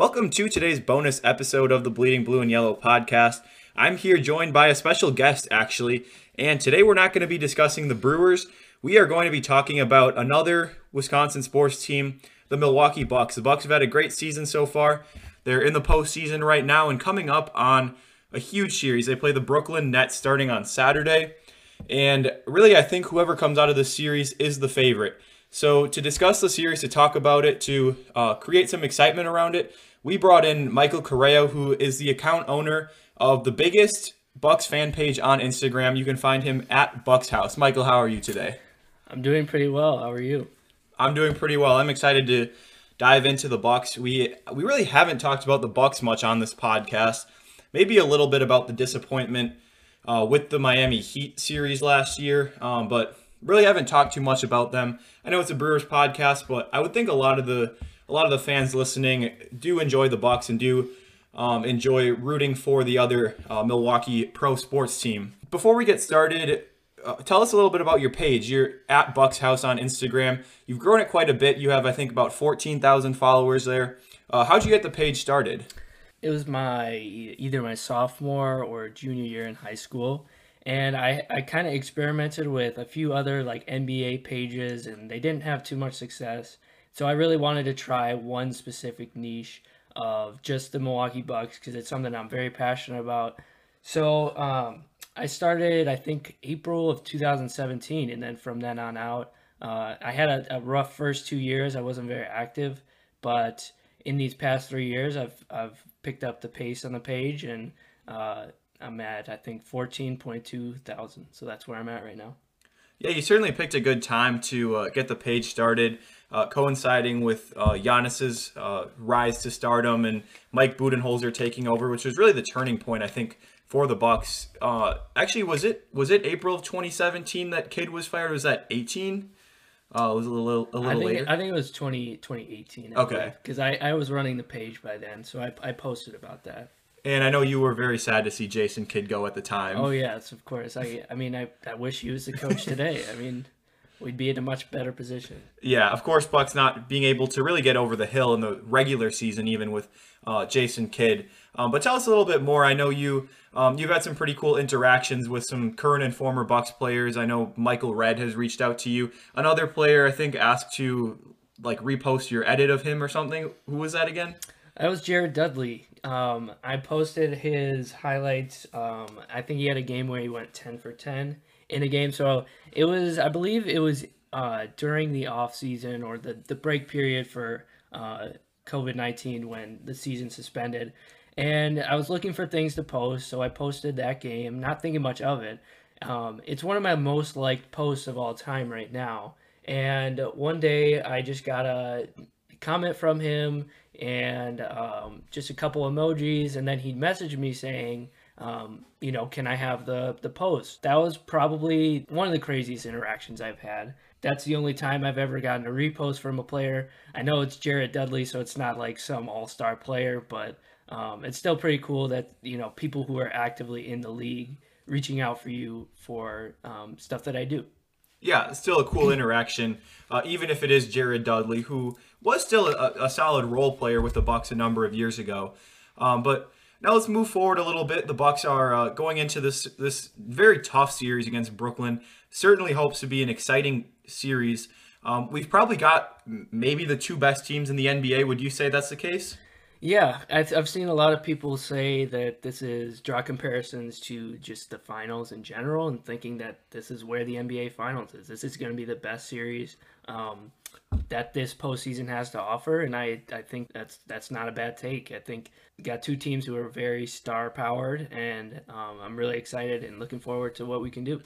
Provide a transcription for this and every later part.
Welcome to today's bonus episode of the Bleeding Blue and Yellow podcast. I'm here joined by a special guest, actually, and today we're not going to be discussing the Brewers. We are going to be talking about another Wisconsin sports team, the Milwaukee Bucks. The Bucks have had a great season so far. They're in the postseason right now and coming up on a huge series. They play the Brooklyn Nets starting on Saturday. And really, I think whoever comes out of this series is the favorite. So, to discuss the series, to talk about it, to uh, create some excitement around it, we brought in Michael Correa, who is the account owner of the biggest Bucks fan page on Instagram. You can find him at Bucks House. Michael, how are you today? I'm doing pretty well. How are you? I'm doing pretty well. I'm excited to dive into the Bucks. We we really haven't talked about the Bucks much on this podcast. Maybe a little bit about the disappointment uh, with the Miami Heat series last year, um, but really haven't talked too much about them. I know it's a Brewers podcast, but I would think a lot of the a lot of the fans listening do enjoy the Bucks and do um, enjoy rooting for the other uh, Milwaukee pro sports team. Before we get started, uh, tell us a little bit about your page. You're at Bucks House on Instagram. You've grown it quite a bit. You have, I think, about 14,000 followers there. Uh, how'd you get the page started? It was my either my sophomore or junior year in high school and I, I kind of experimented with a few other like NBA pages and they didn't have too much success. So I really wanted to try one specific niche of just the Milwaukee Bucks because it's something I'm very passionate about. So um, I started, I think, April of 2017, and then from then on out, uh, I had a, a, rough first two years. I wasn't very active, but in these past three years, I've I've picked up the pace on the page, and uh, I'm at I think 14.2 thousand. So that's where I'm at right now. Yeah, you certainly picked a good time to uh, get the page started, uh, coinciding with uh, Giannis's uh, rise to stardom and Mike Budenholzer taking over, which was really the turning point, I think, for the Bucks. Uh, actually, was it was it April of 2017 that Kidd was fired? Was that 18? Uh, it was a little a little I think, later. I think it was 20, 2018. okay, because I, I was running the page by then, so I, I posted about that. And I know you were very sad to see Jason Kidd go at the time. Oh yes, of course. I I mean I, I wish he was the coach today. I mean, we'd be in a much better position. Yeah, of course, Bucks not being able to really get over the hill in the regular season, even with uh, Jason Kidd. Um, but tell us a little bit more. I know you um, you've had some pretty cool interactions with some current and former Bucks players. I know Michael Redd has reached out to you. Another player, I think, asked to like repost your edit of him or something. Who was that again? That was Jared Dudley. Um, I posted his highlights. Um, I think he had a game where he went 10 for 10 in a game. So it was, I believe it was uh, during the off season or the, the break period for uh, COVID 19 when the season suspended. And I was looking for things to post. So I posted that game, not thinking much of it. Um, it's one of my most liked posts of all time right now. And one day I just got a comment from him and um, just a couple emojis, and then he messaged me saying, um, you know, can I have the the post? That was probably one of the craziest interactions I've had. That's the only time I've ever gotten a repost from a player. I know it's Jared Dudley, so it's not like some all star player, but um, it's still pretty cool that you know people who are actively in the league reaching out for you for um, stuff that I do. Yeah, still a cool interaction, uh, even if it is Jared Dudley, who was still a, a, solid role player with the Bucks a number of years ago. Um, but now let's move forward a little bit. The Bucks are uh, going into this this very tough series against Brooklyn. Certainly hopes to be an exciting series. Um, we've probably got maybe the two best teams in the NBA. Would you say that's the case? Yeah, I've I've seen a lot of people say that this is draw comparisons to just the finals in general, and thinking that this is where the NBA finals is. This is going to be the best series um, that this postseason has to offer, and I, I think that's that's not a bad take. I think got two teams who are very star powered, and um, I'm really excited and looking forward to what we can do.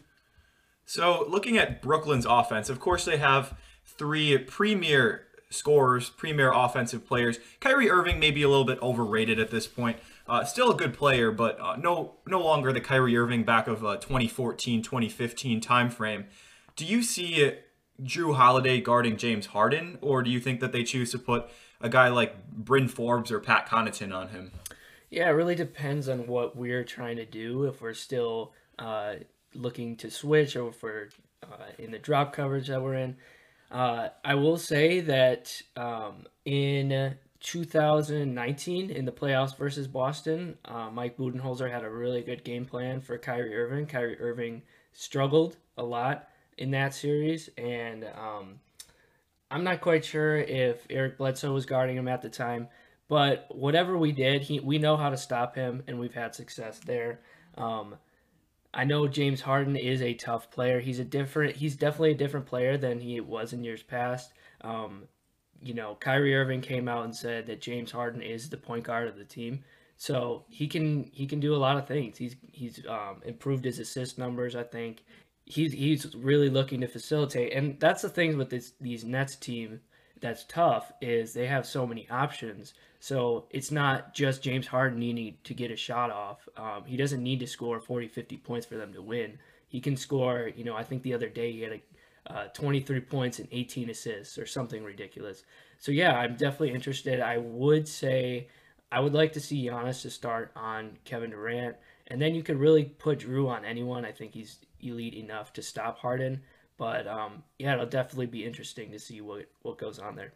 So, looking at Brooklyn's offense, of course, they have three premier scorers, premier offensive players. Kyrie Irving may be a little bit overrated at this point. Uh, still a good player, but uh, no no longer the Kyrie Irving back of uh, 2014, 2015 timeframe. Do you see Jrue Holiday guarding James Harden, or do you think that they choose to put a guy like Bryn Forbes or Pat Connaughton on him? Yeah, it really depends on what we're trying to do. If we're still uh, looking to switch, or if we're in the drop coverage that we're in. Uh, I will say that um, in 2019 in the playoffs versus Boston, uh, Mike Budenholzer had a really good game plan for Kyrie Irving. Kyrie Irving struggled a lot in that series, and um, I'm not quite sure if Eric Bledsoe was guarding him at the time, but whatever we did, he we know how to stop him, and we've had success there. Um, I know James Harden is a tough player. He's a different. He's definitely a different player than he was in years past. Um, you know, Kyrie Irving came out and said that James Harden is the point guard of the team. So he can he can do a lot of things. He's he's um, improved his assist numbers. I think he's he's really looking to facilitate, and that's the thing with this these Nets team that's tough is they have so many options. So it's not just James Harden needing to get a shot off. Um, he doesn't need to score 40, 50 points for them to win. He can score, you know, I think the other day he had a uh, 23 points and 18 assists or something ridiculous. So yeah, I'm definitely interested. I would say I would like to see Giannis to start on Kevin Durant, and then you could really put Jrue on anyone. I think he's elite enough to stop Harden. But um, yeah, it'll definitely be interesting to see what what goes on there.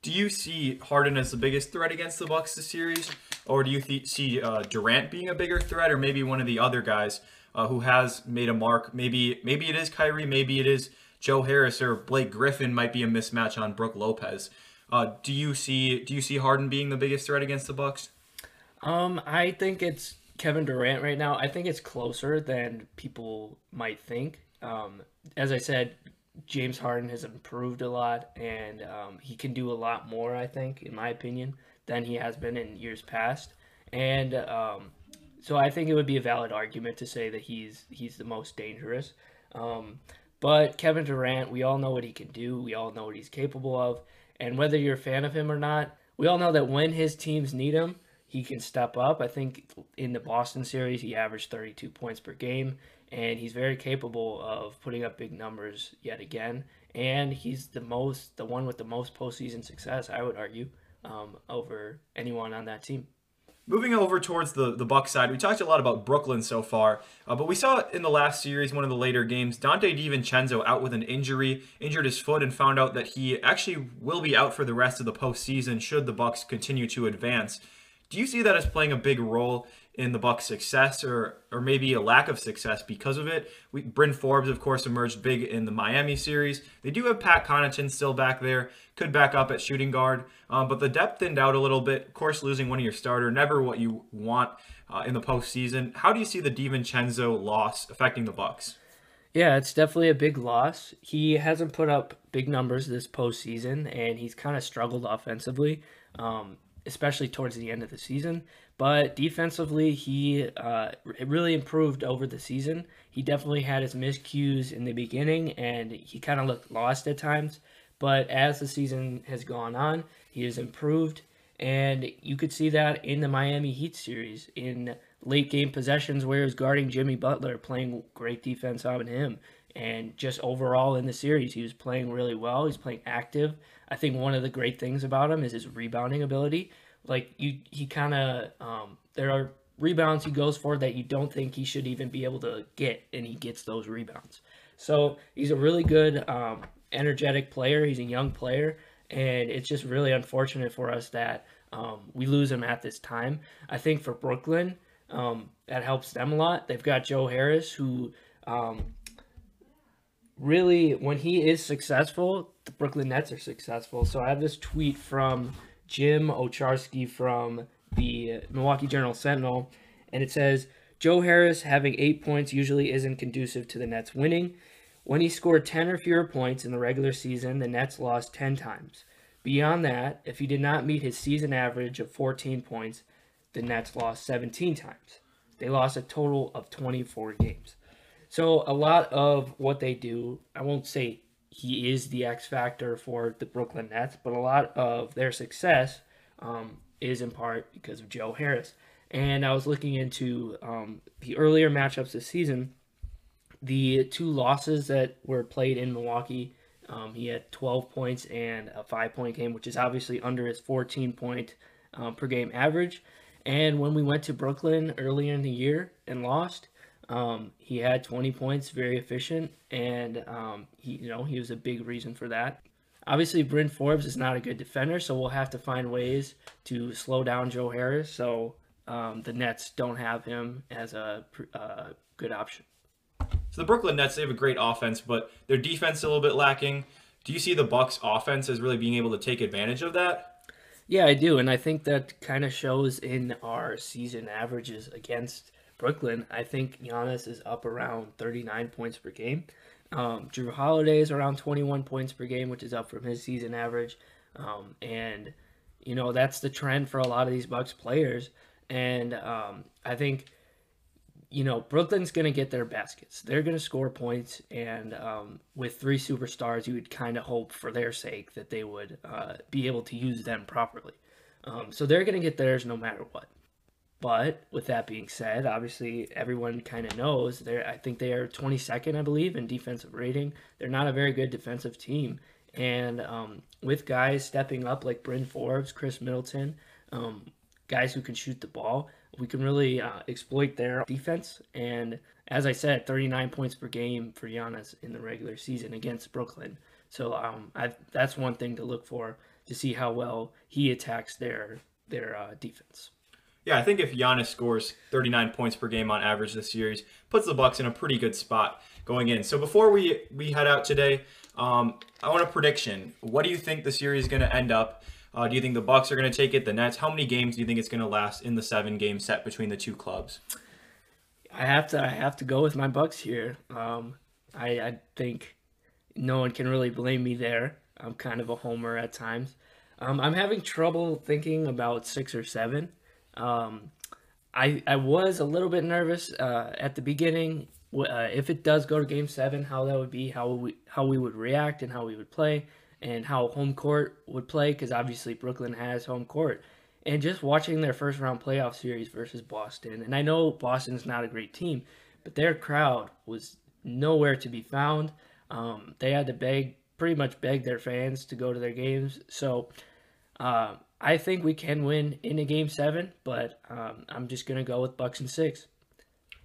Do you see Harden as the biggest threat against the Bucks this series, or do you th- see uh, Durant being a bigger threat, or maybe one of the other guys uh, who has made a mark? Maybe maybe it is Kyrie, maybe it is Joe Harris, or Blake Griffin might be a mismatch on Brook Lopez. Uh, do you see do you see Harden being the biggest threat against the Bucks? Um, I think it's Kevin Durant right now. I think it's closer than people might think. Um, as I said, James Harden has improved a lot, and um, he can do a lot more. I think, in my opinion, than he has been in years past. And um, so I think it would be a valid argument to say that he's he's the most dangerous. Um, but Kevin Durant, we all know what he can do. We all know what he's capable of. And whether you're a fan of him or not, we all know that when his teams need him, he can step up. I think in the Boston series, he averaged 32 points per game and he's very capable of putting up big numbers yet again. And he's the most, the one with the most postseason success, I would argue, um, over anyone on that team. Moving over towards the, the Buck side, we talked a lot about Brooklyn so far, uh, but we saw in the last series, one of the later games, Donte DiVincenzo out with an injury, injured his foot, and found out that he actually will be out for the rest of the postseason should the Bucks continue to advance. Do you see that as playing a big role in the Bucks' success, or or maybe a lack of success because of it? We, Bryn Forbes, of course, emerged big in the Miami series. They do have Pat Connaughton still back there, could back up at shooting guard, um, but the depth thinned out a little bit. Of course, losing one of your starter, never what you want uh, in the postseason. How do you see the DiVincenzo loss affecting the Bucks? Yeah, it's definitely a big loss. He hasn't put up big numbers this postseason, and he's kind of struggled offensively. Um, especially towards the end of the season. But defensively, he uh, really improved over the season. He definitely had his miscues in the beginning, and he kind of looked lost at times. But as the season has gone on, he has improved, and you could see that in the Miami Heat series in late game possessions where he was guarding Jimmy Butler, playing great defense on him. And just overall in the series, he was playing really well. He's playing active. I think one of the great things about him is his rebounding ability. Like you, he kind of um, there are rebounds he goes for that you don't think he should even be able to get, and he gets those rebounds. So he's a really good, um, energetic player. He's a young player, and it's just really unfortunate for us that um, we lose him at this time. I think for Brooklyn, um, that helps them a lot. They've got Joe Harris, who um, really, when he is successful, the Brooklyn Nets are successful. So I have this tweet from Jim Owczarski from the Milwaukee Journal Sentinel, and it says Joe Harris having eight points usually isn't conducive to the Nets winning. When he scored 10 or fewer points in the regular season, the Nets lost 10 times. Beyond that, if he did not meet his season average of 14 points, the Nets lost 17 times. They lost a total of 24 games. So a lot of what they do, I won't say he is the X factor for the Brooklyn Nets, but a lot of their success um, is in part because of Joe Harris. And I was looking into um, the earlier matchups this season. The two losses that were played in Milwaukee, um, he had 12 points and a five point game, which is obviously under his 14 point um, per game average. And when we went to Brooklyn earlier in the year and lost, um, he had 20 points, very efficient, and um, he, you know, he was a big reason for that. obviously Bryn Forbes is not a good defender, so we'll have to find ways to slow down Joe Harris. So um, the Nets don't have him as a uh, good option. So the Brooklyn Nets they have a great offense, but their defense is a little bit lacking. Do you see the Bucks offense as really being able to take advantage of that? Yeah, I do, and I think that kind of shows in our season averages against Brooklyn. I think Giannis is up around 39 points per game. Um, Jrue Holiday is around 21 points per game, which is up from his season average. Um, and you know that's the trend for a lot of these Bucks players. And um, I think you know, Brooklyn's going to get their baskets. They're going to score points. And um, with three superstars, you would kind of hope for their sake that they would uh, be able to use them properly. Um, so they're going to get theirs no matter what. But with that being said, obviously everyone kind of knows they I think they are 22nd, I believe, in defensive rating. They're not a very good defensive team, and um, with guys stepping up like Bryn Forbes, Khris Middleton, um, guys who can shoot the ball, we can really uh, exploit their defense. And as I said, 39 points per game for Giannis in the regular season against Brooklyn. So um, i that's one thing to look for to see how well he attacks their their uh, defense. Yeah, I think if Giannis scores 39 points per game on average this series, puts the Bucks in a pretty good spot going in. So before we we head out today, um, I want a prediction. What do you think the series is going to end up? Uh, do you think the Bucks are going to take it? The Nets? How many games do you think it's going to last in the seven game set between the two clubs? I have to. I have to go with my Bucks here. Um, I, I think no one can really blame me there. I'm kind of a homer at times. Um, I'm having trouble thinking about six or seven. Um, I I was a little bit nervous uh, at the beginning. Uh, if it does go to Game Seven, how that would be, how we how we would react, and how we would play and how home court would play because obviously Brooklyn has home court. And just watching their first round playoff series versus Boston, and I know Boston's not a great team, but their crowd was nowhere to be found. Um, they had to beg, pretty much beg their fans to go to their games. So uh, I think we can win in a game seven, but um, I'm just gonna go with Bucks and six.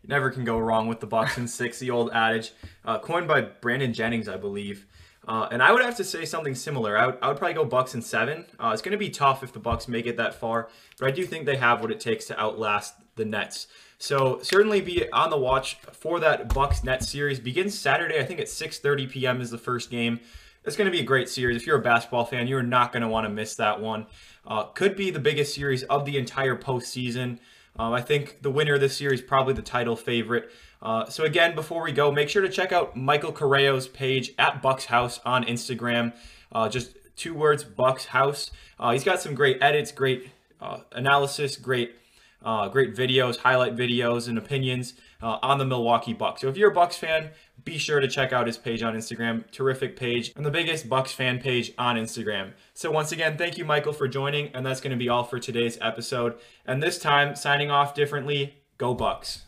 You never can go wrong with the Bucks and six, the old adage, uh, coined by Brandon Jennings, I believe. Uh, and I would have to say something similar. I would, I would probably go Bucks and seven. Uh, it's going to be tough if the Bucks make it that far, but I do think they have what it takes to outlast the Nets. So certainly be on the watch for that Bucks Nets series. Begins Saturday, I think at 6:30 p.m. is the first game. It's going to be a great series. If you're a basketball fan, you're not going to want to miss that one. Uh, could be the biggest series of the entire postseason. Um, I think the winner of this series probably the title favorite. Uh, so again, before we go, make sure to check out Michael Correo's page at Bucks House on Instagram. Uh, just two words, Bucks House. Uh, he's got some great edits, great uh, analysis, great uh, great videos, highlight videos, and opinions uh, on the Milwaukee Bucks. So if you're a Bucks fan, be sure to check out his page on Instagram. Terrific page and the biggest Bucks fan page on Instagram. So once again, thank you, Michael, for joining, and that's going to be all for today's episode. And this time, signing off differently. Go Bucks.